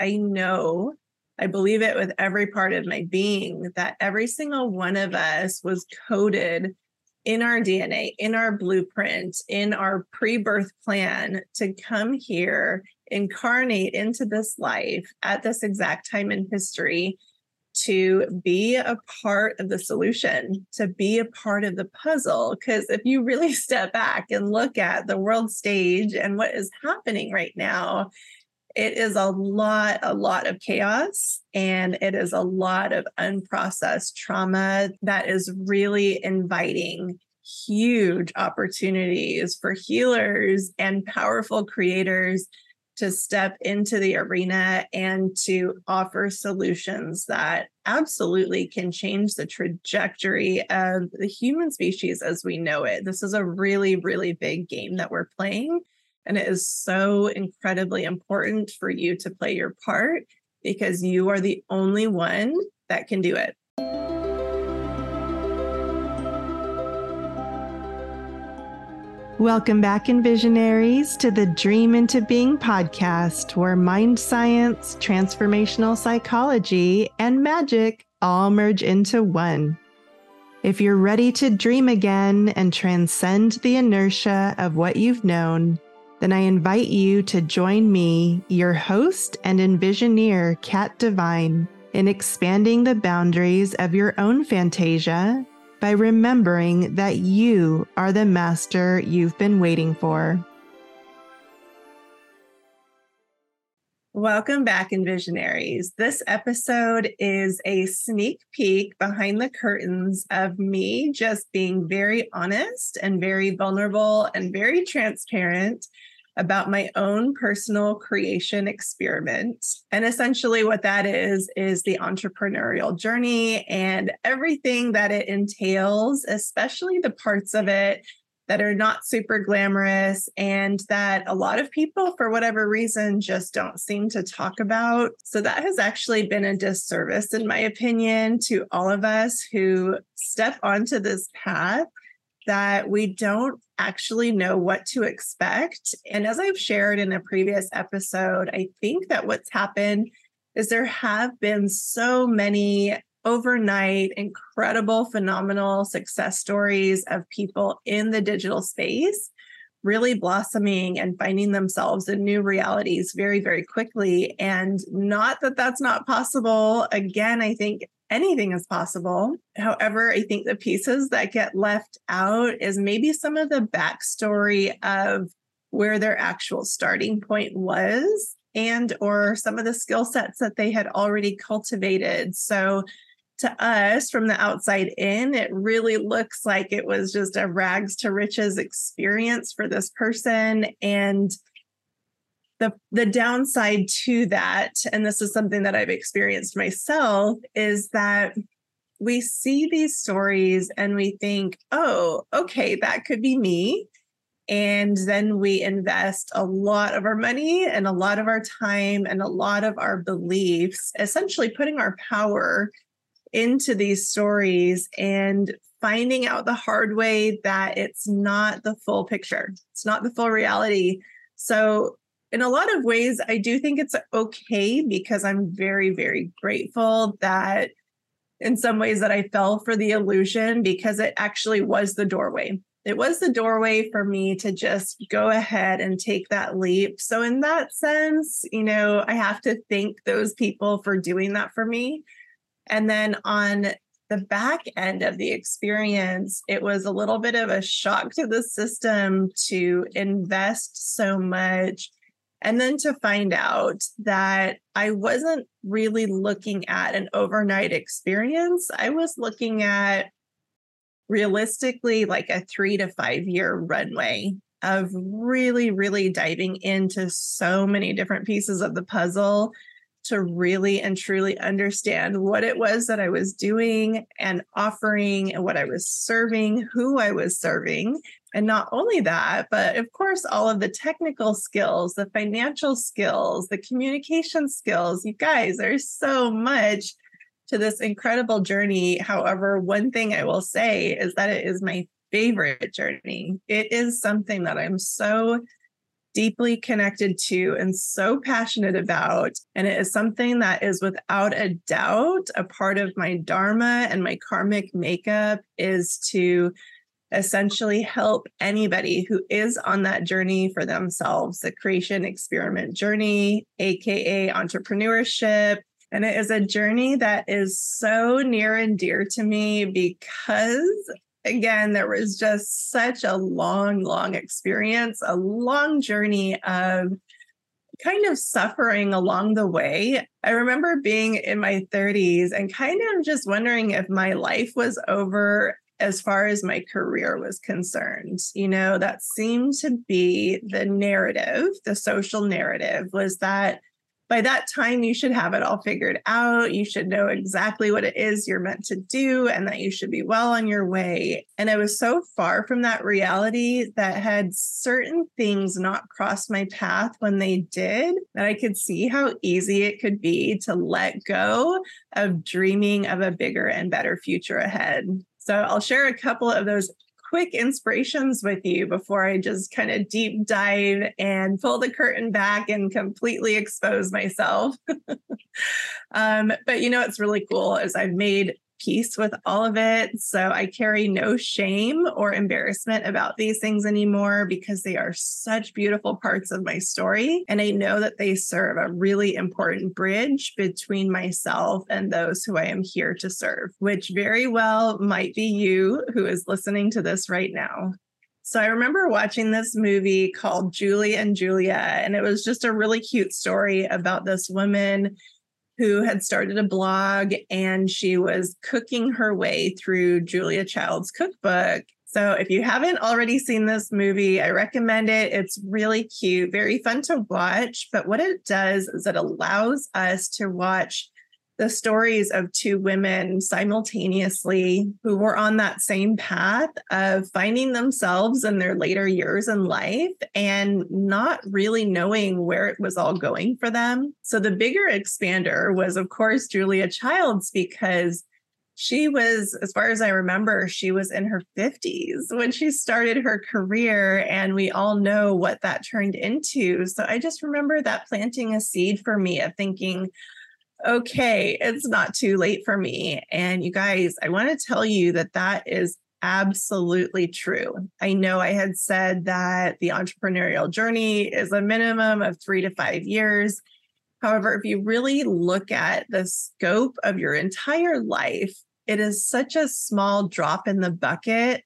I know, I believe it with every part of my being that every single one of us was coded in our DNA, in our blueprint, in our pre birth plan to come here, incarnate into this life at this exact time in history to be a part of the solution, to be a part of the puzzle. Because if you really step back and look at the world stage and what is happening right now, it is a lot, a lot of chaos and it is a lot of unprocessed trauma that is really inviting huge opportunities for healers and powerful creators to step into the arena and to offer solutions that absolutely can change the trajectory of the human species as we know it. This is a really, really big game that we're playing. And it is so incredibly important for you to play your part because you are the only one that can do it. Welcome back, Envisionaries, to the Dream into Being podcast, where mind science, transformational psychology, and magic all merge into one. If you're ready to dream again and transcend the inertia of what you've known, then I invite you to join me, your host and envisioneer, Kat Divine, in expanding the boundaries of your own fantasia by remembering that you are the master you've been waiting for. Welcome back, Envisionaries. This episode is a sneak peek behind the curtains of me just being very honest and very vulnerable and very transparent about my own personal creation experiment. And essentially, what that is, is the entrepreneurial journey and everything that it entails, especially the parts of it that are not super glamorous and that a lot of people, for whatever reason, just don't seem to talk about. So, that has actually been a disservice, in my opinion, to all of us who step onto this path that we don't actually know what to expect. And as I've shared in a previous episode, I think that what's happened is there have been so many overnight incredible, phenomenal success stories of people in the digital space really blossoming and finding themselves in new realities very, very quickly. And not that that's not possible. Again, I think anything is possible. However, I think the pieces that get left out is maybe some of the backstory of where their actual starting point was and or some of the skill sets that they had already cultivated. So to us from the outside in, it really looks like it was just a rags to riches experience for this person. And the, the downside to that, and this is something that I've experienced myself, is that we see these stories and we think, oh, okay, that could be me. And then we invest a lot of our money and a lot of our time and a lot of our beliefs, essentially putting our power into these stories and finding out the hard way that it's not the full picture, it's not the full reality. So, in a lot of ways, I do think it's okay because I'm very, very grateful that in some ways that I fell for the illusion because it actually was the doorway. It was the doorway for me to just go ahead and take that leap. So, in that sense, you know, I have to thank those people for doing that for me and then on the back end of the experience, it was a little bit of a shock to the system to invest so much. And then to find out that I wasn't really looking at an overnight experience. I was looking at realistically like a three to five year runway of really, really diving into so many different pieces of the puzzle to really and truly understand what it was that I was doing and offering and what I was serving, who I was serving. And not only that, but of course, all of the technical skills, the financial skills, the communication skills. You guys, there's so much to this incredible journey. However, one thing I will say is that it is my favorite journey. It is something that I'm so deeply connected to and so passionate about. And it is something that is without a doubt a part of my Dharma and my karmic makeup is to essentially help anybody who is on that journey for themselves, the creation experiment journey, AKA entrepreneurship. And it is a journey that is so near and dear to me because again, there was just such a long, long experience, a long journey of kind of suffering along the way. I remember being in my 30s and kind of just wondering if my life was over as far as my career was concerned. You know, that seemed to be the narrative, the social narrative was that by that time you should have it all figured out. You should know exactly what it is you're meant to do and that you should be well on your way. And i was so far from that reality that had certain things not crossed my path when they did that i could see how easy it could be to let go of dreaming of a bigger and better future ahead. So I'll share a couple of those quick inspirations with you before I just kind of deep dive and pull the curtain back and completely expose myself. um, but you know, it's really cool is I've made peace with all of it. So I carry no shame or embarrassment about these things anymore because they are such beautiful parts of my story. And I know that they serve a really important bridge between myself and those who I am here to serve, which very well might be you who is listening to this right now. So I remember watching this movie called Julie and Julia, and it was just a really cute story about this woman who had started a blog and she was cooking her way through Julia Child's cookbook. So if you haven't already seen this movie, I recommend it. It's really cute, very fun to watch. But what it does is it allows us to watch the stories of two women simultaneously who were on that same path of finding themselves in their later years in life and not really knowing where it was all going for them. So the bigger expander was, of course, Julia Childs, because she was, as far as I remember, she was in her 50s when she started her career. And we all know what that turned into. So I just remember that planting a seed for me of thinking, okay, it's not too late for me. And you guys, I want to tell you that that is absolutely true. I know I had said that the entrepreneurial journey is a minimum of three to five years. However, if you really look at the scope of your entire life, it is such a small drop in the bucket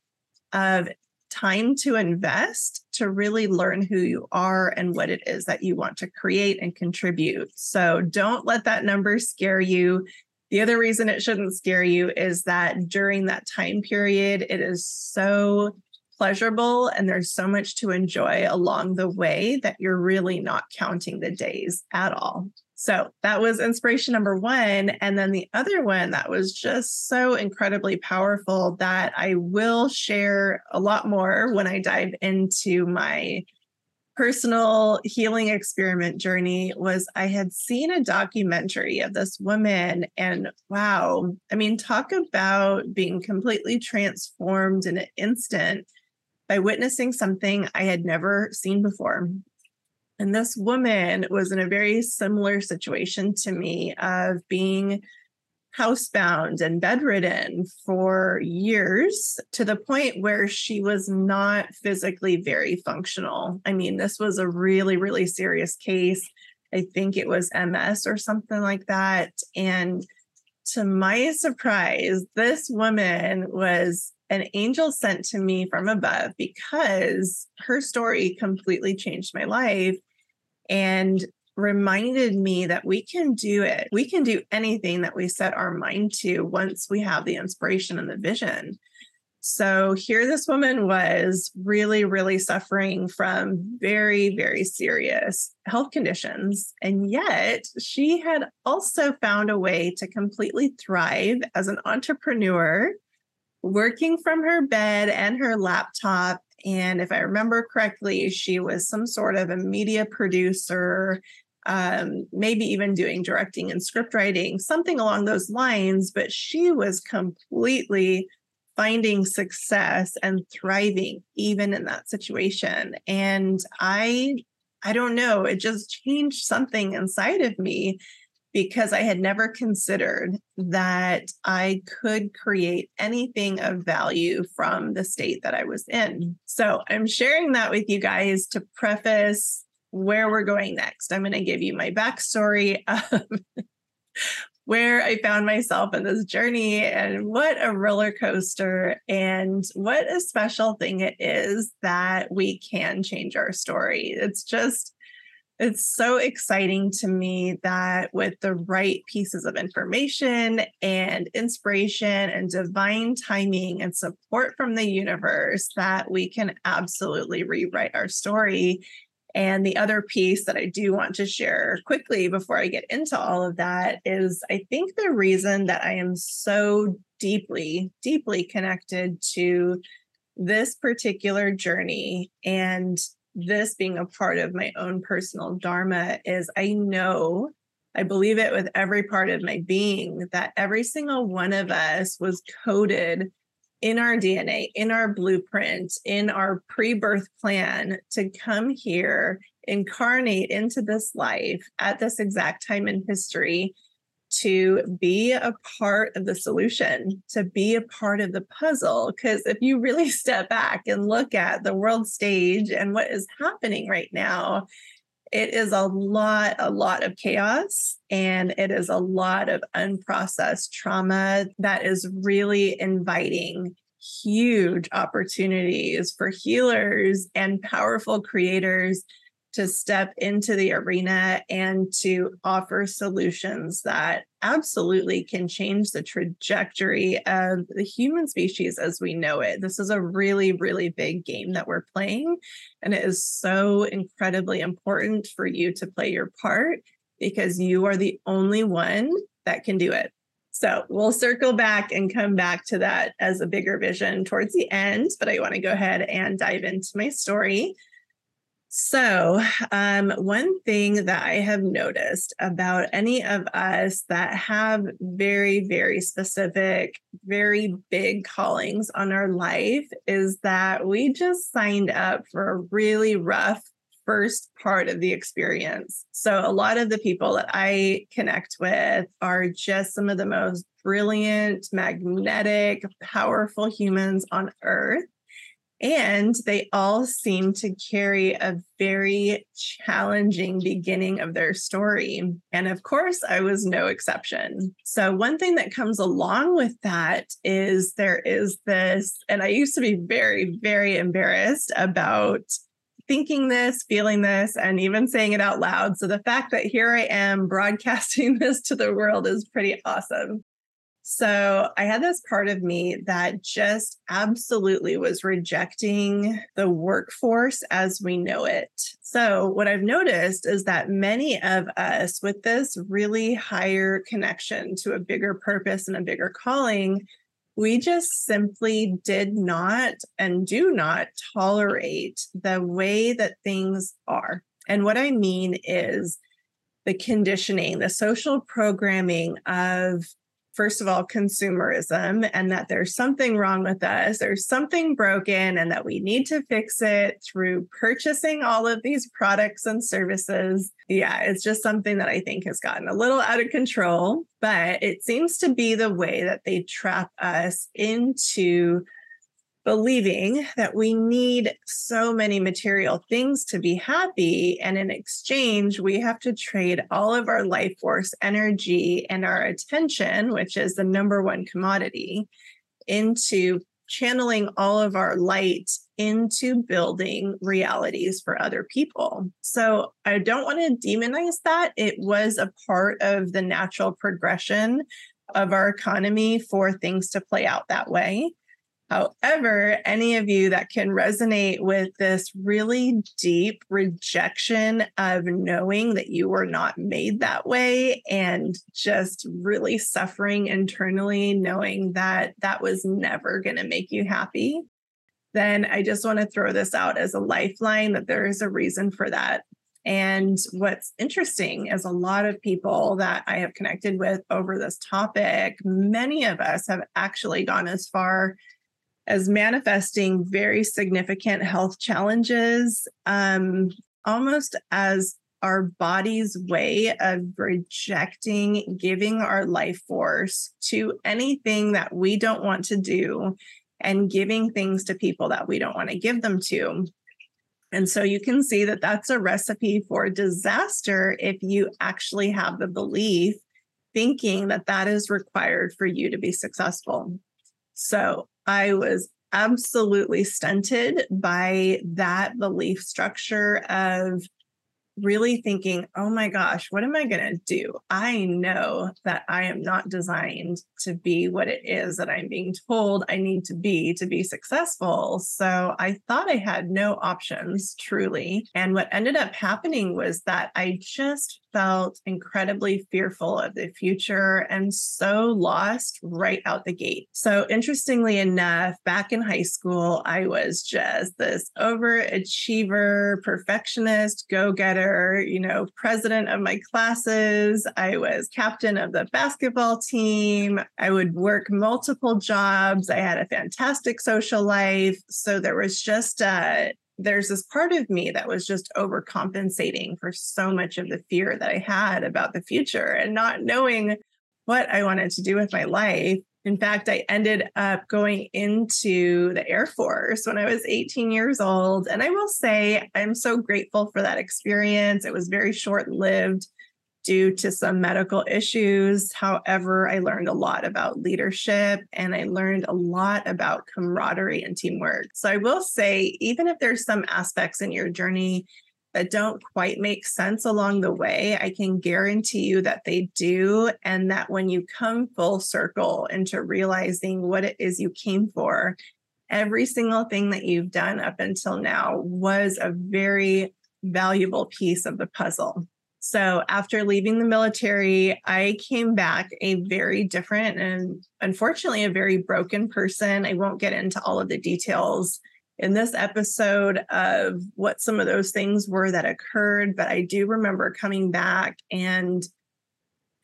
of time to invest to really learn who you are and what it is that you want to create and contribute. So don't let that number scare you. The other reason it shouldn't scare you is that during that time period, it is so pleasurable and there's so much to enjoy along the way that you're really not counting the days at all. So that was inspiration number one. And then the other one that was just so incredibly powerful that I will share a lot more when I dive into my personal healing experiment journey was I had seen a documentary of this woman and wow, I mean talk about being completely transformed in an instant by witnessing something I had never seen before. And this woman was in a very similar situation to me of being housebound and bedridden for years to the point where she was not physically very functional. I mean, this was a really, really serious case. I think it was MS or something like that. And to my surprise, this woman was an angel sent to me from above because her story completely changed my life and reminded me that we can do it. We can do anything that we set our mind to once we have the inspiration and the vision. So here this woman was really, really suffering from very, very serious health conditions. And yet she had also found a way to completely thrive as an entrepreneur working from her bed and her laptop. And if I remember correctly, she was some sort of a media producer, um, maybe even doing directing and script writing, something along those lines. But she was completely finding success and thriving even in that situation. And I I don't know, it just changed something inside of me because I had never considered that I could create anything of value from the state that I was in. So I'm sharing that with you guys to preface where we're going next. I'm going to give you my backstory of where I found myself in this journey and what a roller coaster and what a special thing it is that we can change our story. It's just it's so exciting to me that with the right pieces of information and inspiration and divine timing and support from the universe that we can absolutely rewrite our story. And the other piece that I do want to share quickly before I get into all of that is I think the reason that I am so deeply, deeply connected to this particular journey and this being a part of my own personal dharma is I know, I believe it with every part of my being that every single one of us was coded in our DNA, in our blueprint, in our pre birth plan to come here, incarnate into this life at this exact time in history to be a part of the solution, to be a part of the puzzle. Because if you really step back and look at the world stage and what is happening right now, it is a lot, a lot of chaos and it is a lot of unprocessed trauma that is really inviting huge opportunities for healers and powerful creators to step into the arena and to offer solutions that absolutely can change the trajectory of the human species as we know it. This is a really, really big game that we're playing. And it is so incredibly important for you to play your part because you are the only one that can do it. So we'll circle back and come back to that as a bigger vision towards the end. But I want to go ahead and dive into my story. So, um, one thing that I have noticed about any of us that have very, very specific, very big callings on our life is that we just signed up for a really rough first part of the experience. So, a lot of the people that I connect with are just some of the most brilliant, magnetic, powerful humans on earth and they all seem to carry a very challenging beginning of their story. And of course, I was no exception. So, one thing that comes along with that is there is this, and I used to be very, very embarrassed about thinking this, feeling this, and even saying it out loud. So, the fact that here I am broadcasting this to the world is pretty awesome. So I had this part of me that just absolutely was rejecting the workforce as we know it. So what I've noticed is that many of us with this really higher connection to a bigger purpose and a bigger calling, we just simply did not and do not tolerate the way that things are. And what I mean is the conditioning, the social programming of first of all, consumerism and that there's something wrong with us, there's something broken, and that we need to fix it through purchasing all of these products and services. Yeah, it's just something that I think has gotten a little out of control, but it seems to be the way that they trap us into believing that we need so many material things to be happy. And in exchange, we have to trade all of our life force energy and our attention, which is the number one commodity, into channeling all of our light into building realities for other people. So I don't want to demonize that. It was a part of the natural progression of our economy for things to play out that way. However, any of you that can resonate with this really deep rejection of knowing that you were not made that way and just really suffering internally, knowing that that was never going to make you happy, then I just want to throw this out as a lifeline that there is a reason for that. And what's interesting is a lot of people that I have connected with over this topic, many of us have actually gone as far as manifesting very significant health challenges um, almost as our body's way of rejecting giving our life force to anything that we don't want to do and giving things to people that we don't want to give them to. And so you can see that that's a recipe for disaster if you actually have the belief thinking that that is required for you to be successful. So I was absolutely stunted by that belief structure of really thinking, oh my gosh, what am I going to do? I know that I am not designed to be what it is that I'm being told I need to be to be successful. So I thought I had no options truly. And what ended up happening was that I just felt incredibly fearful of the future and so lost right out the gate. So, interestingly enough, back in high school, I was just this overachiever, perfectionist, go getter, you know, president of my classes. I was captain of the basketball team. I would work multiple jobs. I had a fantastic social life. So, there was just a there's this part of me that was just overcompensating for so much of the fear that I had about the future and not knowing what I wanted to do with my life. In fact, I ended up going into the Air Force when I was 18 years old. And I will say, I'm so grateful for that experience. It was very short lived due to some medical issues. However, I learned a lot about leadership and I learned a lot about camaraderie and teamwork. So I will say, even if there's some aspects in your journey that don't quite make sense along the way, I can guarantee you that they do. And that when you come full circle into realizing what it is you came for, every single thing that you've done up until now was a very valuable piece of the puzzle. So after leaving the military, I came back a very different and unfortunately a very broken person. I won't get into all of the details in this episode of what some of those things were that occurred, but I do remember coming back and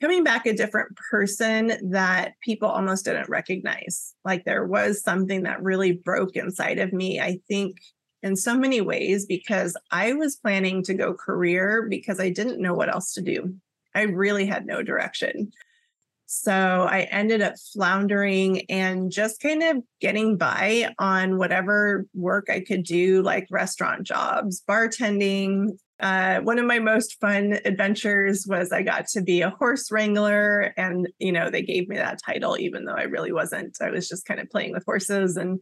coming back a different person that people almost didn't recognize. Like there was something that really broke inside of me. I think in so many ways because I was planning to go career because I didn't know what else to do. I really had no direction. So I ended up floundering and just kind of getting by on whatever work I could do, like restaurant jobs, bartending. Uh, one of my most fun adventures was I got to be a horse wrangler. And, you know, they gave me that title, even though I really wasn't. I was just kind of playing with horses and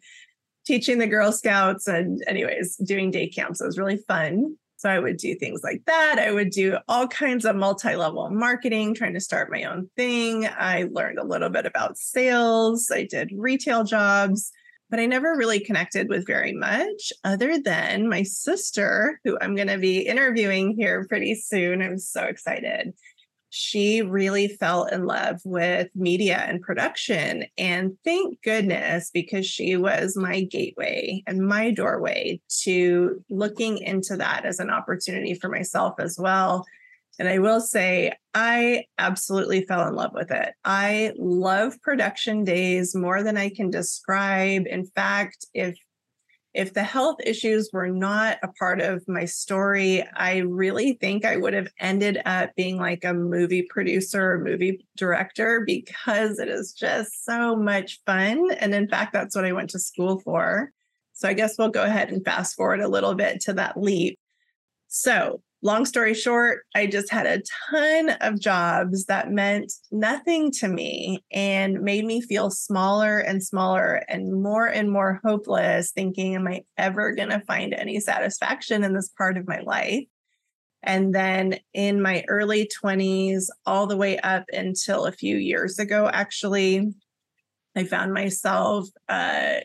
teaching the Girl Scouts and, anyways, doing day camps. It was really fun. So I would do things like that. I would do all kinds of multi level marketing, trying to start my own thing. I learned a little bit about sales. I did retail jobs, but I never really connected with very much other than my sister, who I'm going to be interviewing here pretty soon. I'm so excited she really fell in love with media and production. And thank goodness, because she was my gateway and my doorway to looking into that as an opportunity for myself as well. And I will say, I absolutely fell in love with it. I love production days more than I can describe. In fact, if if the health issues were not a part of my story, I really think I would have ended up being like a movie producer or movie director because it is just so much fun. And in fact, that's what I went to school for. So I guess we'll go ahead and fast forward a little bit to that leap. So long story short, I just had a ton of jobs that meant nothing to me and made me feel smaller and smaller and more and more hopeless, thinking, Am I ever going to find any satisfaction in this part of my life? And then in my early 20s, all the way up until a few years ago, actually, I found myself uh,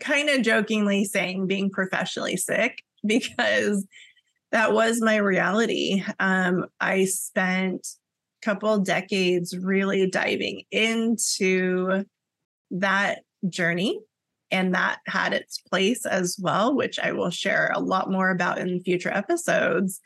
kind of jokingly saying being professionally sick because that was my reality. Um, I spent a couple decades really diving into that journey and that had its place as well, which I will share a lot more about in future episodes.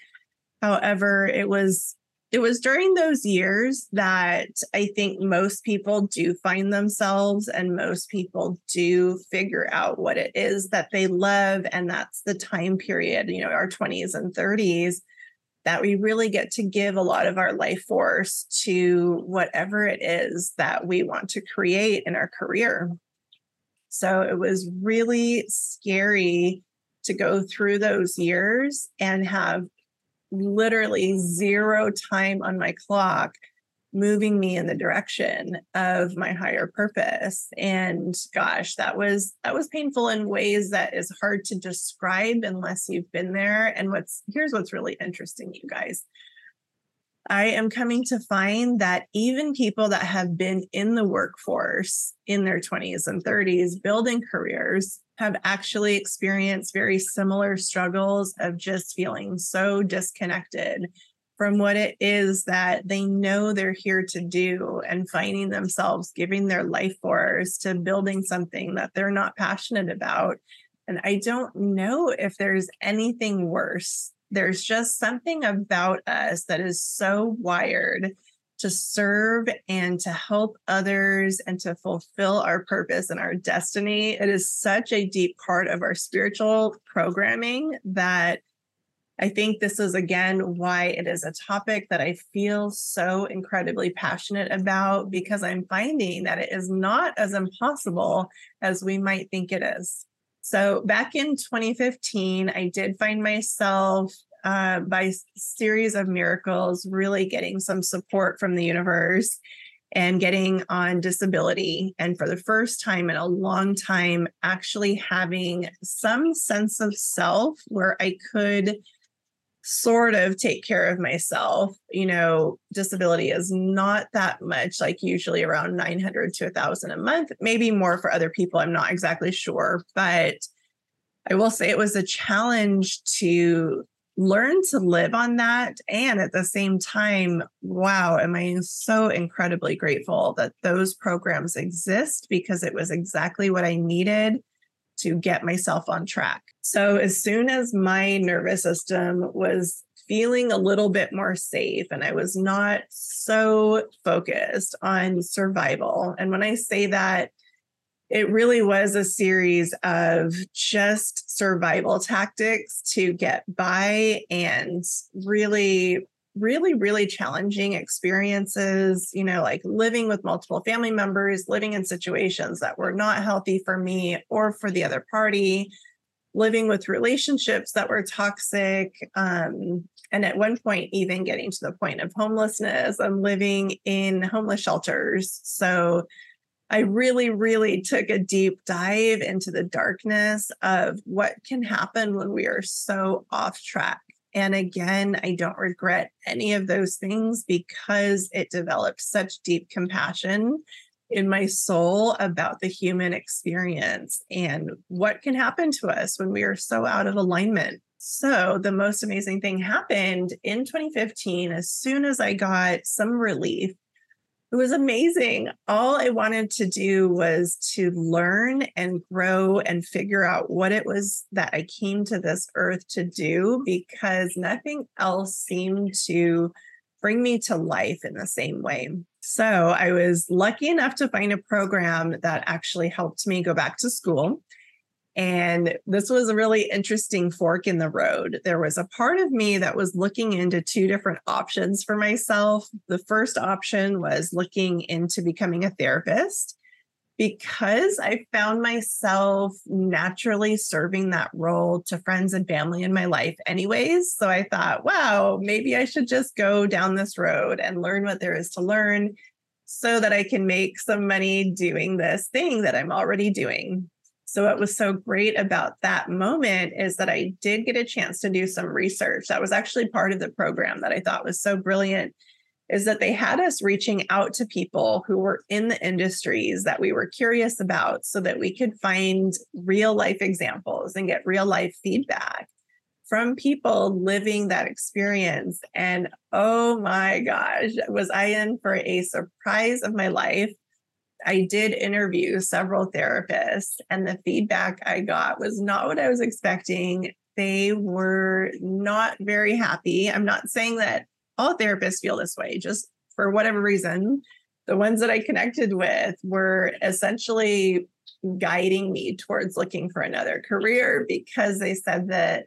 However, it was it was during those years that I think most people do find themselves and most people do figure out what it is that they love. And that's the time period, you know, our 20s and 30s, that we really get to give a lot of our life force to whatever it is that we want to create in our career. So it was really scary to go through those years and have literally zero time on my clock moving me in the direction of my higher purpose. And gosh that was that was painful in ways that is hard to describe unless you've been there. And what's here's what's really interesting you guys. I am coming to find that even people that have been in the workforce in their 20s and 30s building careers have actually experienced very similar struggles of just feeling so disconnected from what it is that they know they're here to do and finding themselves giving their life force to building something that they're not passionate about. And I don't know if there's anything worse there's just something about us that is so wired to serve and to help others and to fulfill our purpose and our destiny. It is such a deep part of our spiritual programming that I think this is again why it is a topic that I feel so incredibly passionate about because I'm finding that it is not as impossible as we might think it is. So back in 2015, I did find myself uh, by series of miracles really getting some support from the universe and getting on disability. And for the first time in a long time, actually having some sense of self where I could sort of take care of myself. You know, disability is not that much, like usually around 900 to 1000 a month, maybe more for other people. I'm not exactly sure, but I will say it was a challenge to learn to live on that. And at the same time, wow, am I so incredibly grateful that those programs exist because it was exactly what I needed to get myself on track. So, as soon as my nervous system was feeling a little bit more safe and I was not so focused on survival, and when I say that, it really was a series of just survival tactics to get by and really really really challenging experiences you know like living with multiple family members living in situations that were not healthy for me or for the other party living with relationships that were toxic um, and at one point even getting to the point of homelessness and living in homeless shelters. So I really, really took a deep dive into the darkness of what can happen when we are so off track. And again, I don't regret any of those things because it developed such deep compassion in my soul about the human experience and what can happen to us when we are so out of alignment. So, the most amazing thing happened in 2015 as soon as I got some relief it was amazing. All I wanted to do was to learn and grow and figure out what it was that I came to this earth to do because nothing else seemed to bring me to life in the same way. So I was lucky enough to find a program that actually helped me go back to school. And this was a really interesting fork in the road. There was a part of me that was looking into two different options for myself. The first option was looking into becoming a therapist because I found myself naturally serving that role to friends and family in my life, anyways. So I thought, wow, maybe I should just go down this road and learn what there is to learn so that I can make some money doing this thing that I'm already doing. So, what was so great about that moment is that I did get a chance to do some research. That was actually part of the program that I thought was so brilliant is that they had us reaching out to people who were in the industries that we were curious about so that we could find real life examples and get real life feedback from people living that experience. And oh my gosh, was I in for a surprise of my life? I did interview several therapists, and the feedback I got was not what I was expecting. They were not very happy. I'm not saying that all therapists feel this way, just for whatever reason. The ones that I connected with were essentially guiding me towards looking for another career because they said that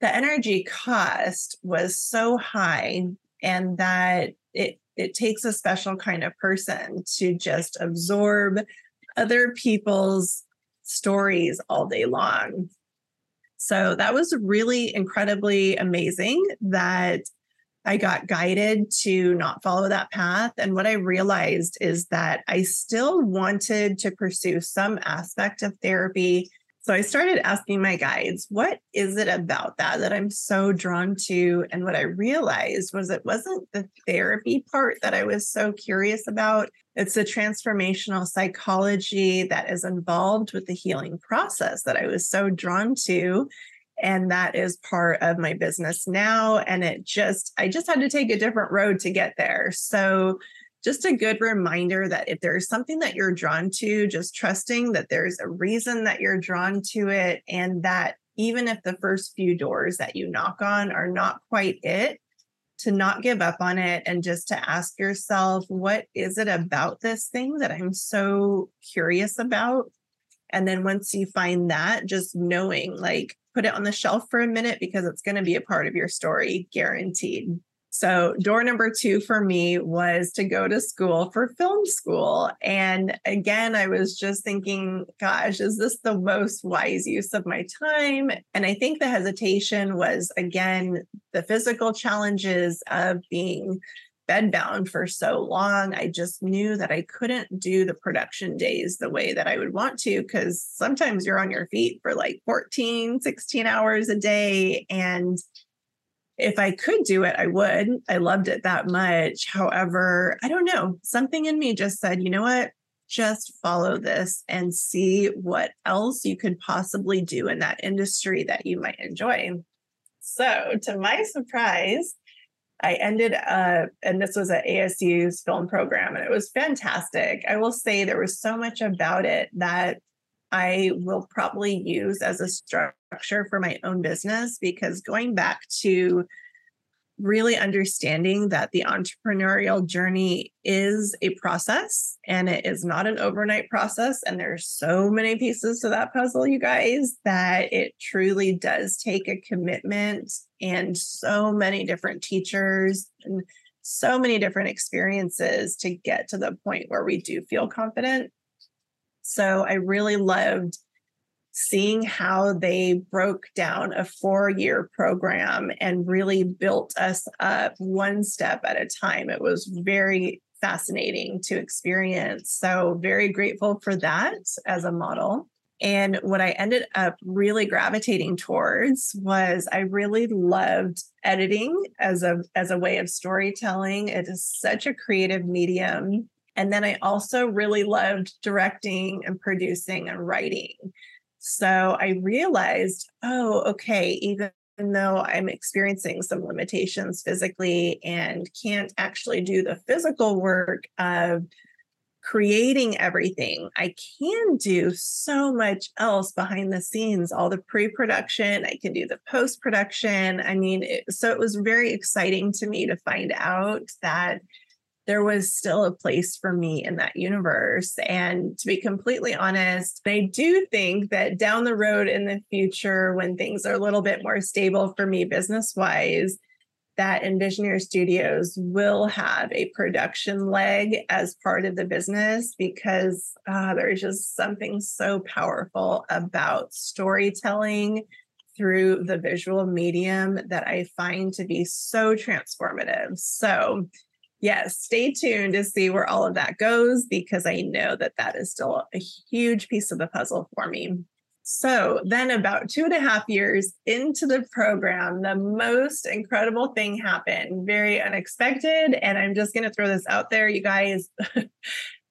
the energy cost was so high and that it it takes a special kind of person to just absorb other people's stories all day long. So that was really incredibly amazing that I got guided to not follow that path. And what I realized is that I still wanted to pursue some aspect of therapy. So I started asking my guides, what is it about that that I'm so drawn to? And what I realized was it wasn't the therapy part that I was so curious about. It's the transformational psychology that is involved with the healing process that I was so drawn to and that is part of my business now and it just i just had to take a different road to get there so just a good reminder that if there's something that you're drawn to just trusting that there's a reason that you're drawn to it and that even if the first few doors that you knock on are not quite it to not give up on it and just to ask yourself what is it about this thing that i'm so curious about and then once you find that just knowing like put it on the shelf for a minute because it's going to be a part of your story, guaranteed. So, door number two for me was to go to school for film school. And again, I was just thinking, gosh, is this the most wise use of my time? And I think the hesitation was, again, the physical challenges of being bedbound for so long. I just knew that I couldn't do the production days the way that I would want to because sometimes you're on your feet for like 14, 16 hours a day. And if I could do it, I would. I loved it that much. However, I don't know, something in me just said, you know what? Just follow this and see what else you could possibly do in that industry that you might enjoy. So, to my surprise, I ended up, and this was at ASU's film program, and it was fantastic. I will say there was so much about it that I will probably use as a structure for my own business because going back to really understanding that the entrepreneurial journey is a process and it is not an overnight process and there's so many pieces to that puzzle you guys that it truly does take a commitment and so many different teachers and so many different experiences to get to the point where we do feel confident. So i really loved seeing how they broke down a four year program and really built us up one step at a time. It was very fascinating to experience. So, very grateful for that as a model. And what I ended up really gravitating towards was I really loved editing as a as a way of storytelling. It is such a creative medium. And then I also really loved directing and producing and writing. So I realized, oh, okay, even though I'm experiencing some limitations physically and can't actually do the physical work of creating everything, I can do so much else behind the scenes, all the pre production, I can do the post production. I mean, it, so it was very exciting to me to find out that there was still a place for me in that universe. And to be completely honest, I do think that down the road in the future, when things are a little bit more stable for me business wise, that Envisioneer Studios will have a production leg as part of the business because uh, there's just something so powerful about storytelling through the visual medium that I find to be so transformative. So, yes, stay tuned to see where all of that goes because I know that that is still a huge piece of the puzzle for me. So, then about two and a half years into the program, the most incredible thing happened, very unexpected. And I'm just going to throw this out there, you guys.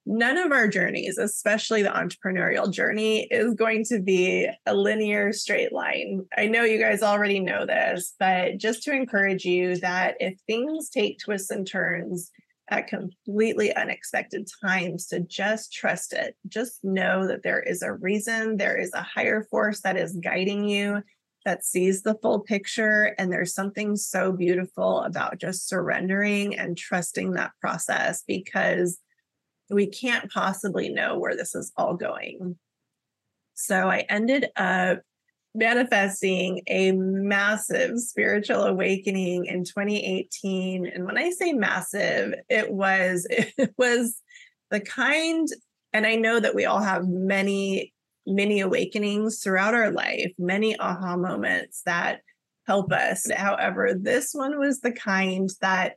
none of our journeys, especially the entrepreneurial journey, is going to be a linear straight line. I know you guys already know this, but just to encourage you that if things take twists and turns at completely unexpected times, to just trust it. Just know that there is a reason, there is a higher force that is guiding you. that sees the full picture. And there's something so beautiful about just surrendering and trusting that process because we can't possibly know where this is all going. Mm. So I ended up manifesting a massive spiritual awakening in 2018 and when i say massive it was it was the kind and i know that we all have many many awakenings throughout our life many aha moments that help us. However this one was the kind that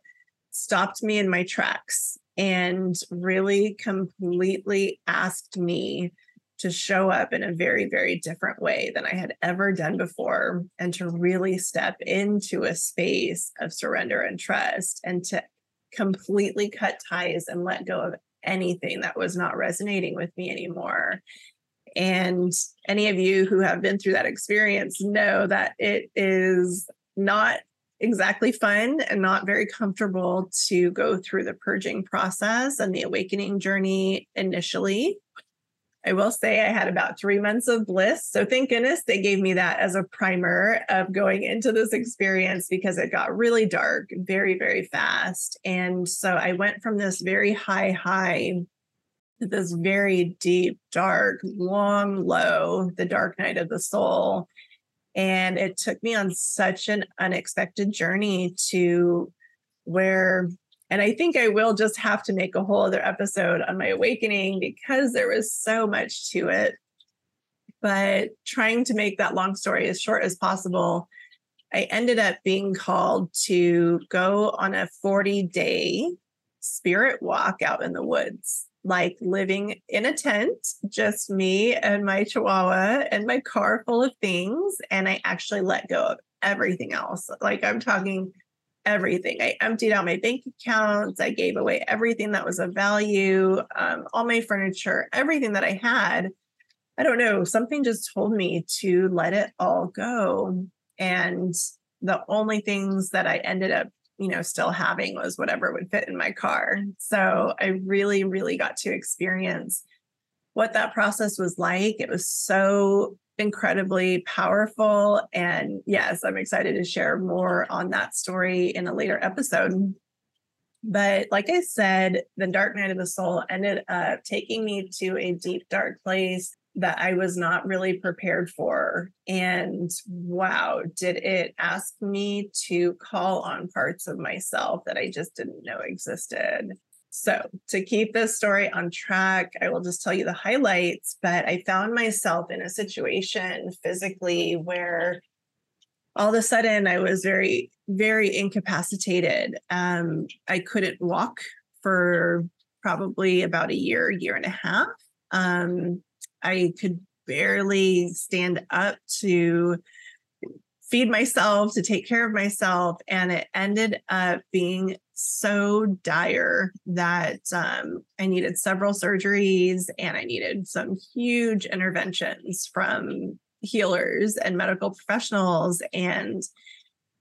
stopped me in my tracks and really completely asked me to show up in a very, very different way than I had ever done before, and to really step into a space of surrender and trust, and to completely cut ties and let go of anything that was not resonating with me anymore. And any of you who have been through that experience know that it is not exactly fun and not very comfortable to go through the purging process and the awakening journey initially. I will say I had about three months of bliss. So thank goodness they gave me that as a primer of going into this experience because it got really dark very, very fast. And so I went from this very high high to this very deep, dark, long low, the dark night of the soul. And it took me on such an unexpected journey to where and I think I will just have to make a whole other episode on my awakening because there was so much to it. But trying to make that long story as short as possible, I ended up being called to go on a 40 day spirit walk out in the woods, like living in a tent, just me and my chihuahua and my car full of things. And I actually let go of everything else. Like I'm talking everything. I emptied out my bank accounts. I gave away everything that was of value, um, all my furniture, everything that I had. I don't know, something just told me to let it all go. And the only things that I ended up, you know, still having was whatever would fit in my car. So I really, really got to experience what that process was like. It was so incredibly powerful. And yes, I'm excited to share more on that story in a later episode. But like I said, the dark night of the soul ended up taking me to a deep, dark place that I was not really prepared for. And wow, did it ask me to call on parts of myself that I just didn't know existed. So, to keep this story on track, I will just tell you the highlights. But I found myself in a situation physically where all of a sudden I was very, very incapacitated. Um, I couldn't walk for probably about a year, year and a half. Um, I could barely stand up to feed myself, to take care of myself. And it ended up being so dire that um, I needed several surgeries and I needed some huge interventions from healers and medical professionals. And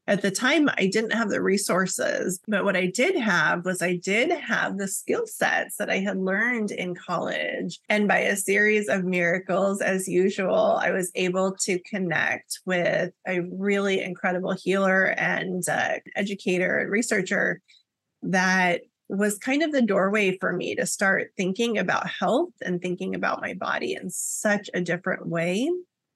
at the time, I didn't have the resources, but what I did have was I did have the skill sets that I had learned in college. And by a series of miracles, as usual, I was able to connect with a really incredible healer and uh, educator and researcher that was kind of the doorway for me to start thinking about health and thinking about my body in such a different way.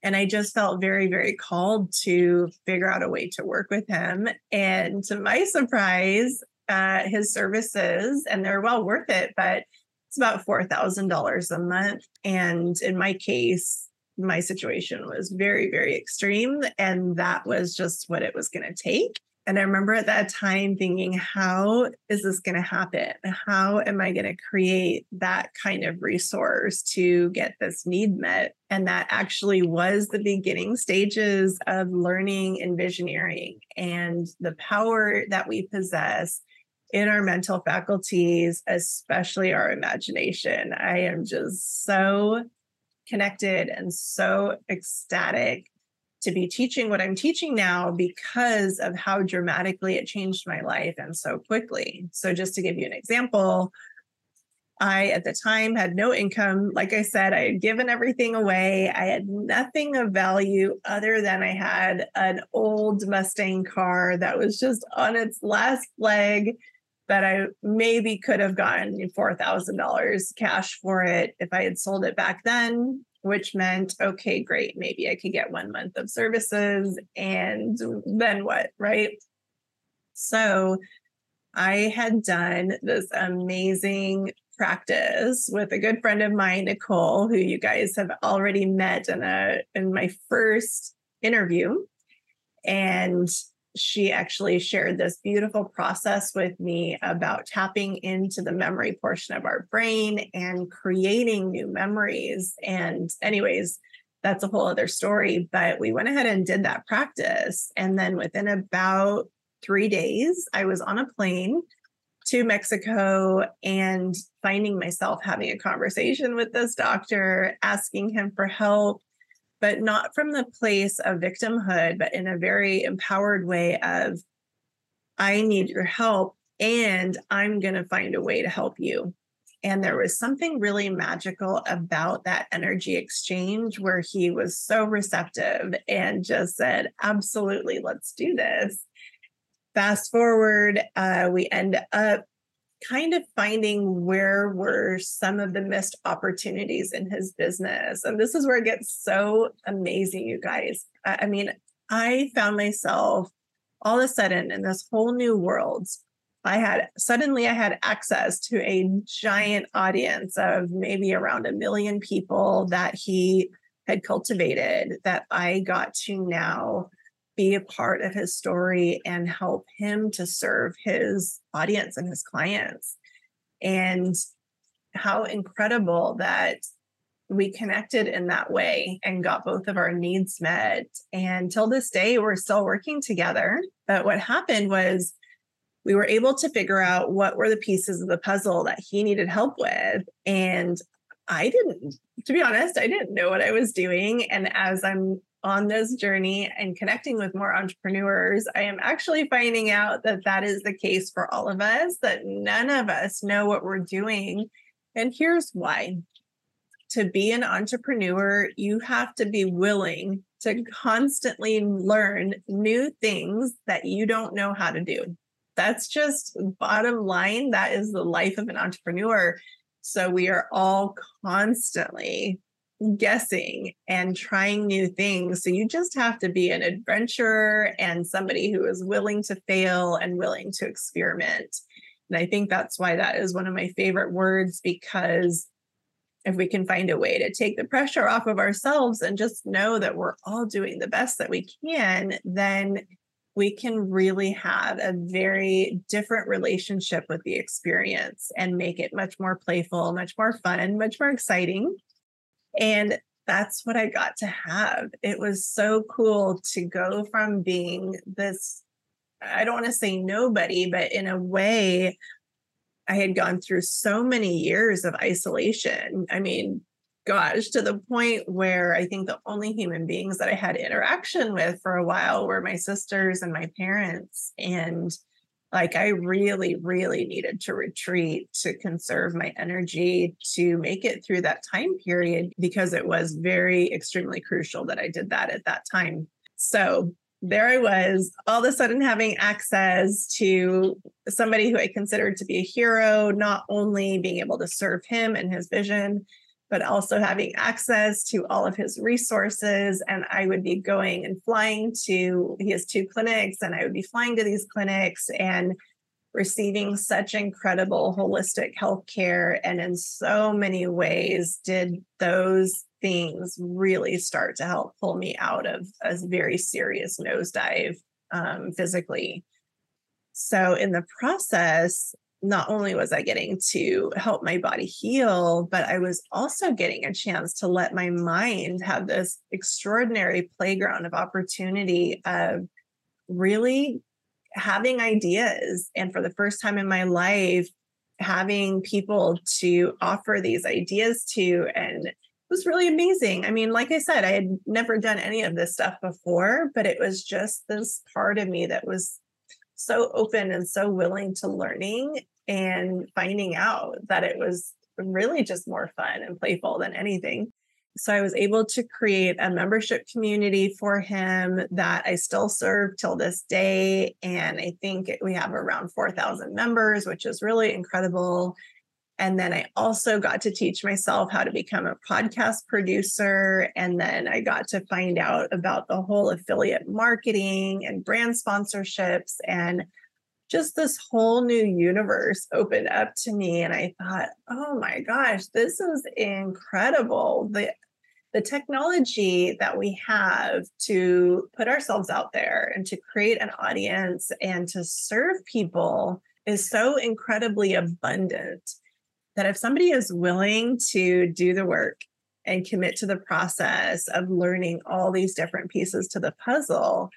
And I just felt very, very called to figure out a way to work with him. And to my surprise, uh, his services, and they're well worth it, but it's about $4,000 a month. And in my case, my situation was very, very extreme. And that was just what it was going to take. And I remember at that time thinking, how is this going to happen? How am I going to create that kind of resource to get this need met? And that actually was the beginning stages of learning and envisioneering and the power that we possess in our mental faculties, especially our imagination. I am just so connected and so ecstatic to be teaching what I'm teaching now because of how dramatically it changed my life and so quickly. So, just to give you an example, I, at the time, had no income. Like I said, I had given everything away. I had nothing of value other than I had an old Mustang car that was just on its last leg that I maybe could have gotten $4,000 cash for it if I had sold it back then, which meant, okay, great, maybe I could get one month of services. And then what? Right. So I had done this amazing practice with a good friend of mine, Nicole, who you guys have already met in a in my first interview. And she actually shared this beautiful process with me about tapping into the memory portion of our brain and creating new memories. And, anyways, that's a whole other story. But we went ahead and did that practice. And then within about three days, I was on a plane to Mexico and finding myself having a conversation with this doctor, asking him for help, but not from the place of victimhood, but in a very empowered way of, I need your help and I'm going to find a way to help you. And there was something really magical about that energy exchange where he was so receptive and just said, Absolutely, let's do this fast forward, uh, we end up kind of finding where were some of the missed opportunities in his business. And this is where it gets so amazing, you guys. I mean, I found myself all of a sudden in this whole new world. I had suddenly I had access to a giant audience of maybe around a million people that he had cultivated that I got to now be a part of his story and help him to serve his audience and his clients. And how incredible that we connected in that way and got both of our needs met. And till this day, we're still working together. But what happened was we were able to figure out what were the pieces of the puzzle that he needed help with. And I didn't, to be honest, I didn't know what I was doing. And as I'm on this journey and connecting with more entrepreneurs, I am actually finding out that that is the case for all of us, that none of us know what we're doing. And here's why to be an entrepreneur, you have to be willing to constantly learn new things that you don't know how to do. That's just bottom line. That is the life of an entrepreneur. So we are all constantly guessing and trying new things. So you just have to be an adventurer and somebody who is willing to fail and willing to experiment. And I think that's why that is one of my favorite words because if we can find a way to take the pressure off of ourselves and just know that we're all doing the best that we can, then we can really have a very different relationship with the experience and make it much more playful, much more fun, much more exciting. And that's what I got to have. It was so cool to go from being this, I don't want to say nobody, but in a way, I had gone through so many years of isolation. I mean, gosh, to the point where I think the only human beings that I had interaction with for a while were my sisters and my parents. And like I really, really needed to retreat to conserve my energy to make it through that time period because it was very extremely crucial that I did that at that time. So there I was, all of a sudden having access to somebody who I considered to be a hero, not only being able to serve him and his vision, but also having access to all of his resources. And I would be going and flying to, he has two clinics, and I would be flying to these clinics and receiving such incredible holistic health care. And in so many ways, did those things really start to help pull me out of a very serious nosedive um, physically. So, in the process, not only was I getting to help my body heal, but I was also getting a chance to let my mind have this extraordinary playground of opportunity of really having ideas. And for the first time in my life, having people to offer these ideas to. And it was really amazing. I mean, like I said, I had never done any of this stuff before, but it was just this part of me that was so open and so willing to learning and finding out that it was really just more fun and playful than anything. So I was able to create a membership community for him that I still serve till this day. And I think we have around 4,000 members, which is really incredible. And then I also got to teach myself how to become a podcast producer. And then I got to find out about the whole affiliate marketing and brand sponsorships. And just this whole new universe opened up to me. And I thought, oh my gosh, this is incredible. The the technology that we have to put ourselves out there and to create an audience and to serve people is so incredibly abundant that if somebody is willing to do the work and commit to the process of learning all these different pieces to the puzzle,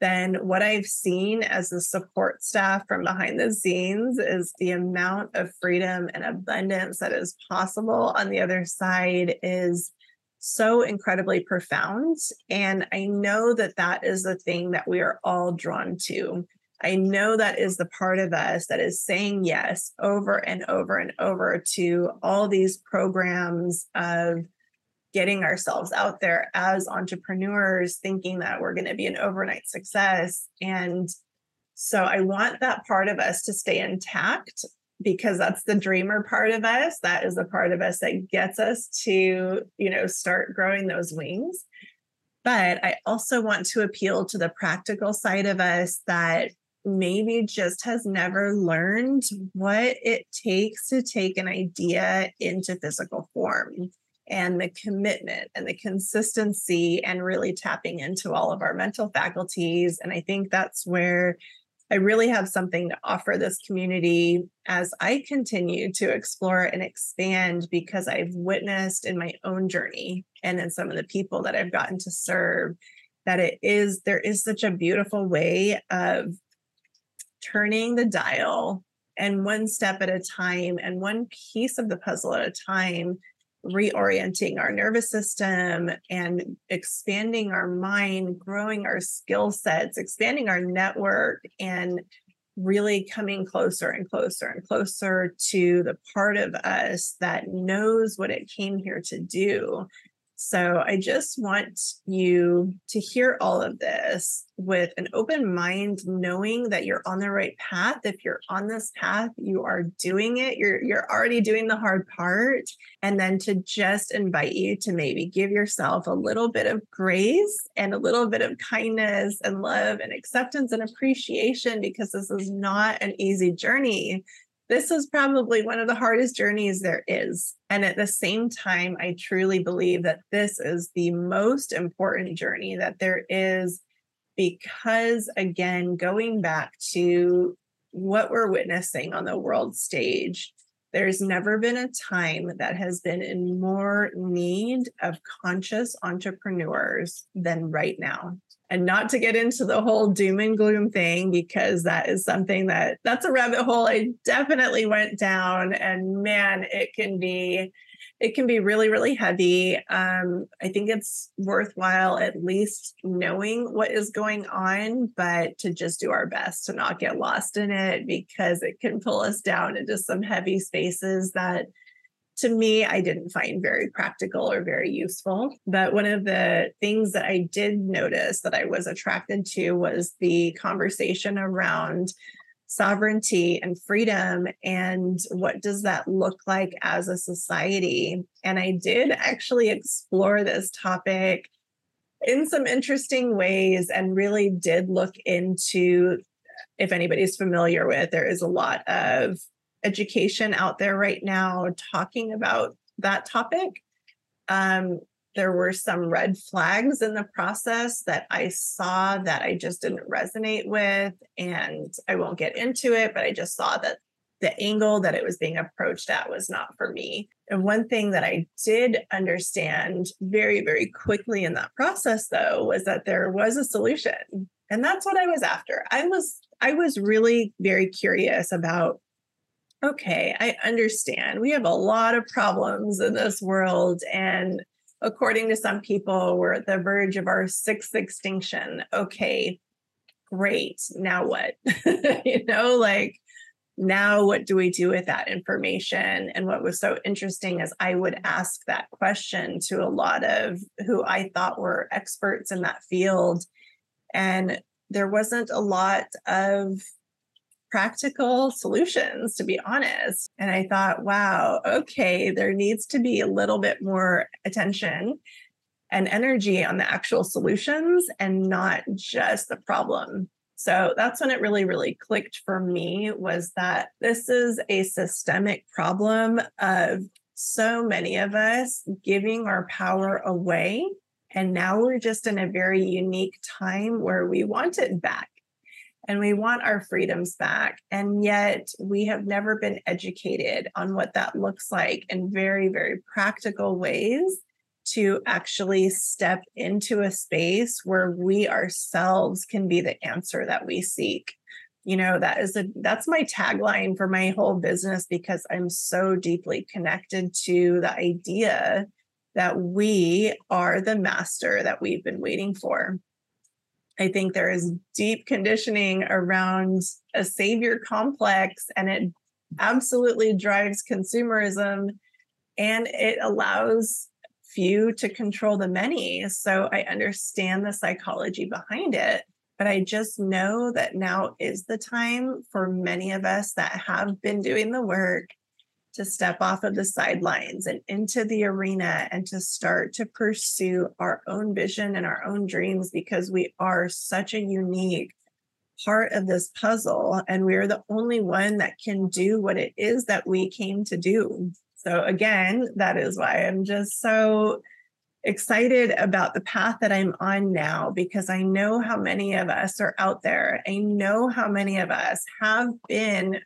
then what I've seen as the support staff from behind the scenes is the amount of freedom and abundance that is possible on the other side is so incredibly profound. And I know that that is the thing that we are all drawn to. I know that is the part of us that is saying yes over and over and over to all these programs of getting ourselves out there as entrepreneurs, thinking that we're going to be an overnight success. And so I want that part of us to stay intact because that's the dreamer part of us. That is the part of us that gets us to, you know, start growing those wings. But I also want to appeal to the practical side of us that maybe just has never learned what it takes to take an idea into physical form and the commitment and the consistency and really tapping into all of our mental faculties. And I think that's where I really have something to offer this community as I continue to explore and expand because I've witnessed in my own journey and in some of the people that I've gotten to serve that it is there is such a beautiful way of turning the dial and one step at a time and one piece of the puzzle at a time reorienting our nervous system and expanding our mind, growing our skill sets, expanding our network, and really coming closer and closer and closer to the part of us that knows what it came here to do so I just want you to hear all of this with an open mind, knowing that you're on the right path. If you're on this path, you are doing it. You're you're already doing the hard part. And then to just invite you to maybe give yourself a little bit of grace and a little bit of kindness and love and acceptance and appreciation because this is not an easy journey this is probably one of the hardest journeys there is. And at the same time, I truly believe that this is the most important journey that there is because, again, going back to what we're witnessing on the world stage, there's never been a time that has been in more need of conscious entrepreneurs than right now and not to get into the whole doom and gloom thing because that is something that that's a rabbit hole I definitely went down and man it can be it can be really really heavy. Um I think it's worthwhile at least knowing what is going on but to just do our best to not get lost in it because it can pull us down into some heavy spaces that to me, I didn't find very practical or very useful. But one of the things that I did notice that I was attracted to was the conversation around sovereignty and freedom and what does that look like as a society and i did actually explore this topic in some interesting ways and really did look into if anybody's familiar with there is a lot of education out there right now talking about that topic. Um, there were some red flags in the process that I saw that I just didn't resonate with. And I won't get into it, but I just saw that the angle that it was being approached at was not for me. And one thing that I did understand very, very quickly in that process, though, was that there was a solution. And that's what I was after. I was I was really very curious about okay, I understand. We have a lot of problems in this world. And according to some people, we're at the verge of our sixth extinction. Okay, great. Now what? you know, like, now what do we do with that information and what was so interesting is i would ask that question to a lot of who i thought were experts in that field and there wasn't a lot of practical solutions to be honest and i thought wow okay there needs to be a little bit more attention and energy on the actual solutions and not just the problem so that's when it really, really clicked for me was that this is a systemic problem of so many of us giving our power away. And now we're just in a very unique time where we want it back and we want our freedoms back. And yet we have never been educated on what that looks like in very, very practical ways to actually step into a space where we ourselves can be the answer that we seek you know that is a that's my tagline for my whole business because i'm so deeply connected to the idea that we are the master that we've been waiting for i think there is deep conditioning around a savior complex and it absolutely drives consumerism and it allows few to control the many. So I understand the psychology behind it. But I just know that now is the time for many of us that have been doing the work to step off of the sidelines and into the arena and to start to pursue our own vision and our own dreams because we are such a unique part of this puzzle and we're the only one that can do what it is that we came to do. So, again, that is why I'm just so excited about the path that I'm on now because I know how many of us are out there. I know how many of us have been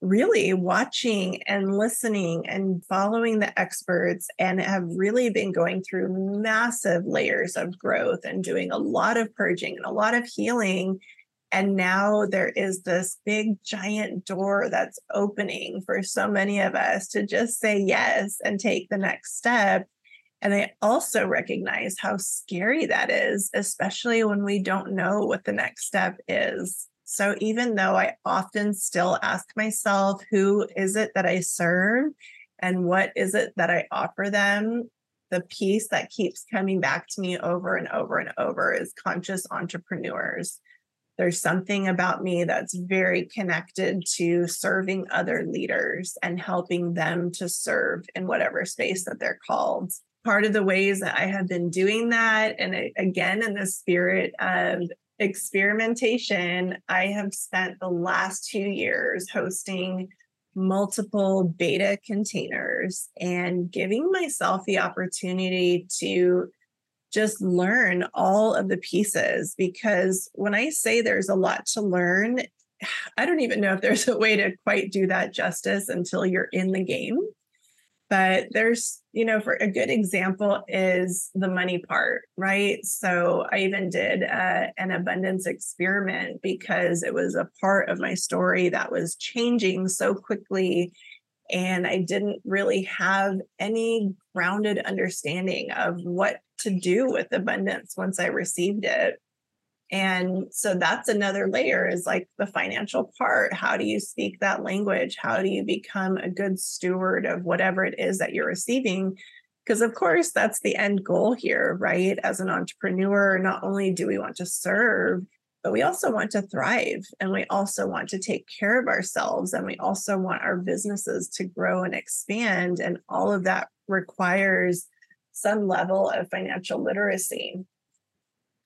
really watching and listening and following the experts and have really been going through massive layers of growth and doing a lot of purging and a lot of healing and now there is this big giant door that's opening for so many of us to just say yes and take the next step. And I also recognize how scary that is, especially when we don't know what the next step is. So even though I often still ask myself, who is it that I serve and what is it that I offer them? The piece that keeps coming back to me over and over and over is conscious entrepreneurs there's something about me that's very connected to serving other leaders and helping them to serve in whatever space that they're called. Part of the ways that I have been doing that, and again, in the spirit of experimentation, I have spent the last two years hosting multiple beta containers and giving myself the opportunity to just learn all of the pieces because when I say there's a lot to learn, I don't even know if there's a way to quite do that justice until you're in the game. But there's, you know, for a good example is the money part, right? So I even did uh, an abundance experiment because it was a part of my story that was changing so quickly and I didn't really have any grounded understanding of what to do with abundance once I received it. And so that's another layer is like the financial part. How do you speak that language? How do you become a good steward of whatever it is that you're receiving? Because, of course, that's the end goal here, right? As an entrepreneur, not only do we want to serve, but we also want to thrive and we also want to take care of ourselves and we also want our businesses to grow and expand and all of that requires some level of financial literacy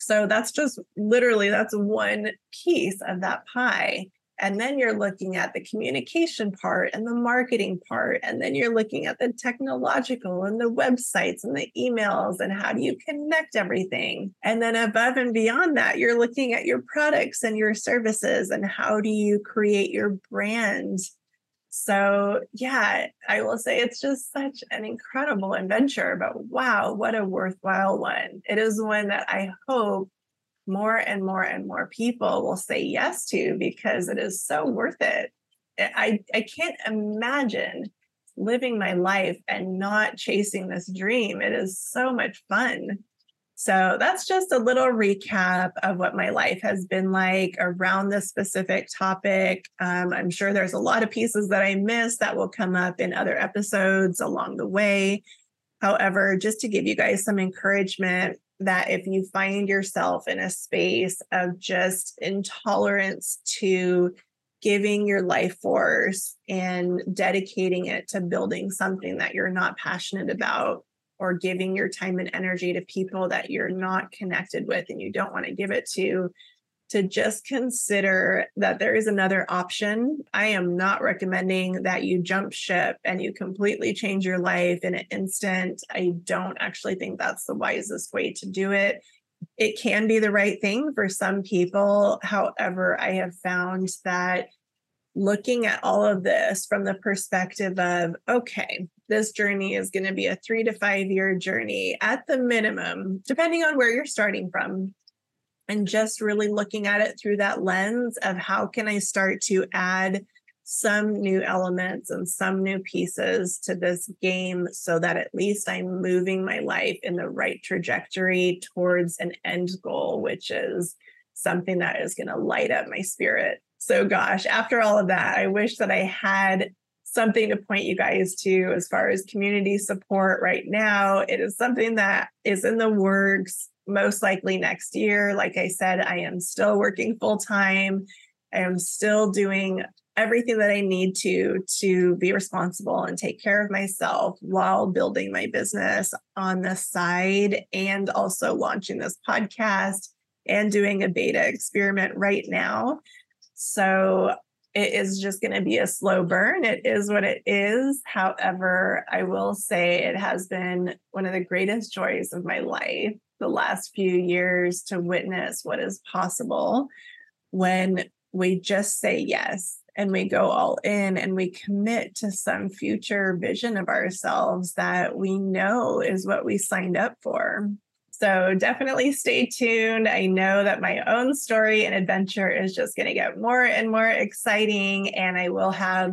so that's just literally that's one piece of that pie and then you're looking at the communication part and the marketing part. And then you're looking at the technological and the websites and the emails and how do you connect everything. And then above and beyond that, you're looking at your products and your services and how do you create your brand. So, yeah, I will say it's just such an incredible adventure, but wow, what a worthwhile one. It is one that I hope more and more and more people will say yes to because it is so worth it. I, I can't imagine living my life and not chasing this dream. It is so much fun. So that's just a little recap of what my life has been like around this specific topic. Um, I'm sure there's a lot of pieces that I missed that will come up in other episodes along the way. However, just to give you guys some encouragement that if you find yourself in a space of just intolerance to giving your life force and dedicating it to building something that you're not passionate about or giving your time and energy to people that you're not connected with and you don't want to give it to to just consider that there is another option. I am not recommending that you jump ship and you completely change your life in an instant. I don't actually think that's the wisest way to do it. It can be the right thing for some people. However, I have found that looking at all of this from the perspective of, okay, this journey is going to be a three to five year journey at the minimum, depending on where you're starting from. And just really looking at it through that lens of how can I start to add some new elements and some new pieces to this game so that at least I'm moving my life in the right trajectory towards an end goal, which is something that is going to light up my spirit. So, gosh, after all of that, I wish that I had something to point you guys to as far as community support right now. It is something that is in the works, most likely next year. Like I said, I am still working full time. I am still doing everything that I need to to be responsible and take care of myself while building my business on the side and also launching this podcast and doing a beta experiment right now. So it is just going to be a slow burn. It is what it is. However, I will say it has been one of the greatest joys of my life the last few years to witness what is possible when we just say yes and we go all in and we commit to some future vision of ourselves that we know is what we signed up for. So definitely stay tuned. I know that my own story and adventure is just going to get more and more exciting, and I will have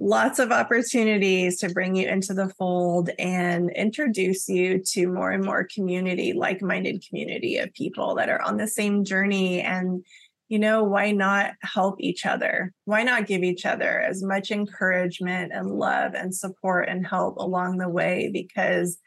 lots of opportunities to bring you into the fold and introduce you to more and more community, like minded community of people that are on the same journey. And, you know, why not help each other? Why not give each other as much encouragement and love and support and help along the way? Because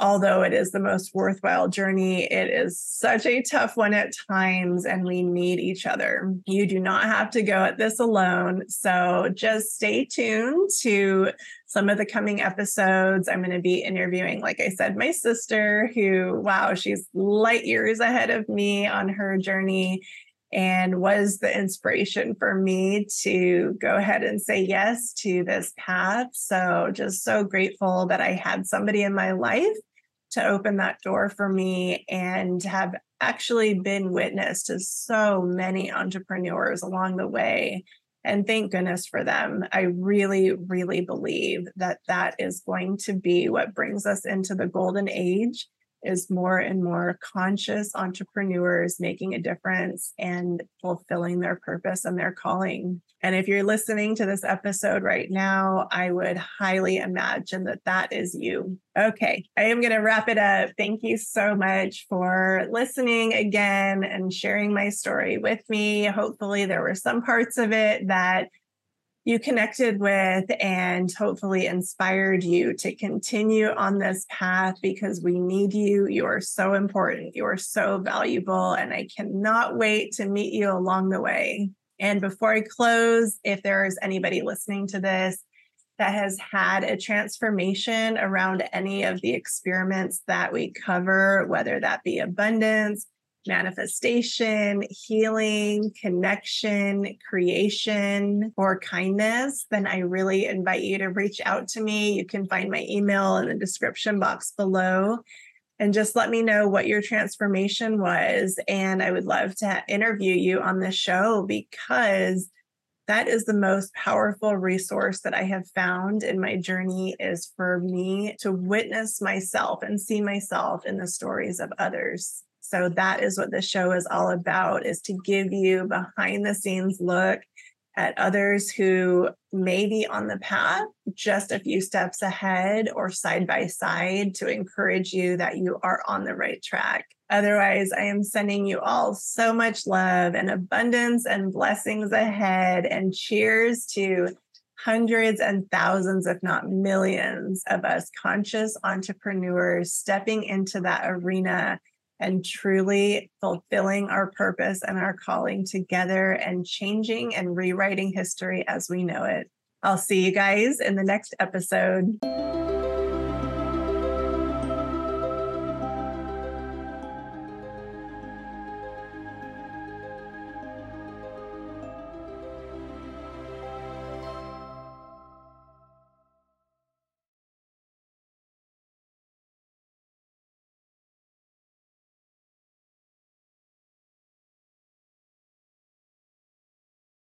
although it is the most worthwhile journey, it is such a tough one at times, and we need each other. You do not have to go at this alone. So just stay tuned to some of the coming episodes. I'm going to be interviewing, like I said, my sister, who, wow, she's light years ahead of me on her journey and was the inspiration for me to go ahead and say yes to this path. So, just so grateful that I had somebody in my life to open that door for me and have actually been witness to so many entrepreneurs along the way. And thank goodness for them. I really really believe that that is going to be what brings us into the golden age is more and more conscious entrepreneurs making a difference and fulfilling their purpose and their calling. And if you're listening to this episode right now, I would highly imagine that that is you. Okay, I am going to wrap it up. Thank you so much for listening again and sharing my story with me. Hopefully, there were some parts of it that you connected with and hopefully inspired you to continue on this path because we need you. You are so important. You are so valuable. And I cannot wait to meet you along the way. And before I close, if there is anybody listening to this that has had a transformation around any of the experiments that we cover, whether that be abundance, manifestation, healing, connection, creation, or kindness, then I really invite you to reach out to me. You can find my email in the description box below and just let me know what your transformation was. And I would love to interview you on the show because that is the most powerful resource that I have found in my journey is for me to witness myself and see myself in the stories of others. So that is what the show is all about is to give you behind the scenes look at others who may be on the path just a few steps ahead or side by side to encourage you that you are on the right track. Otherwise, I am sending you all so much love and abundance and blessings ahead. And cheers to hundreds and thousands, if not millions, of us conscious entrepreneurs stepping into that arena and truly fulfilling our purpose and our calling together and changing and rewriting history as we know it. I'll see you guys in the next episode.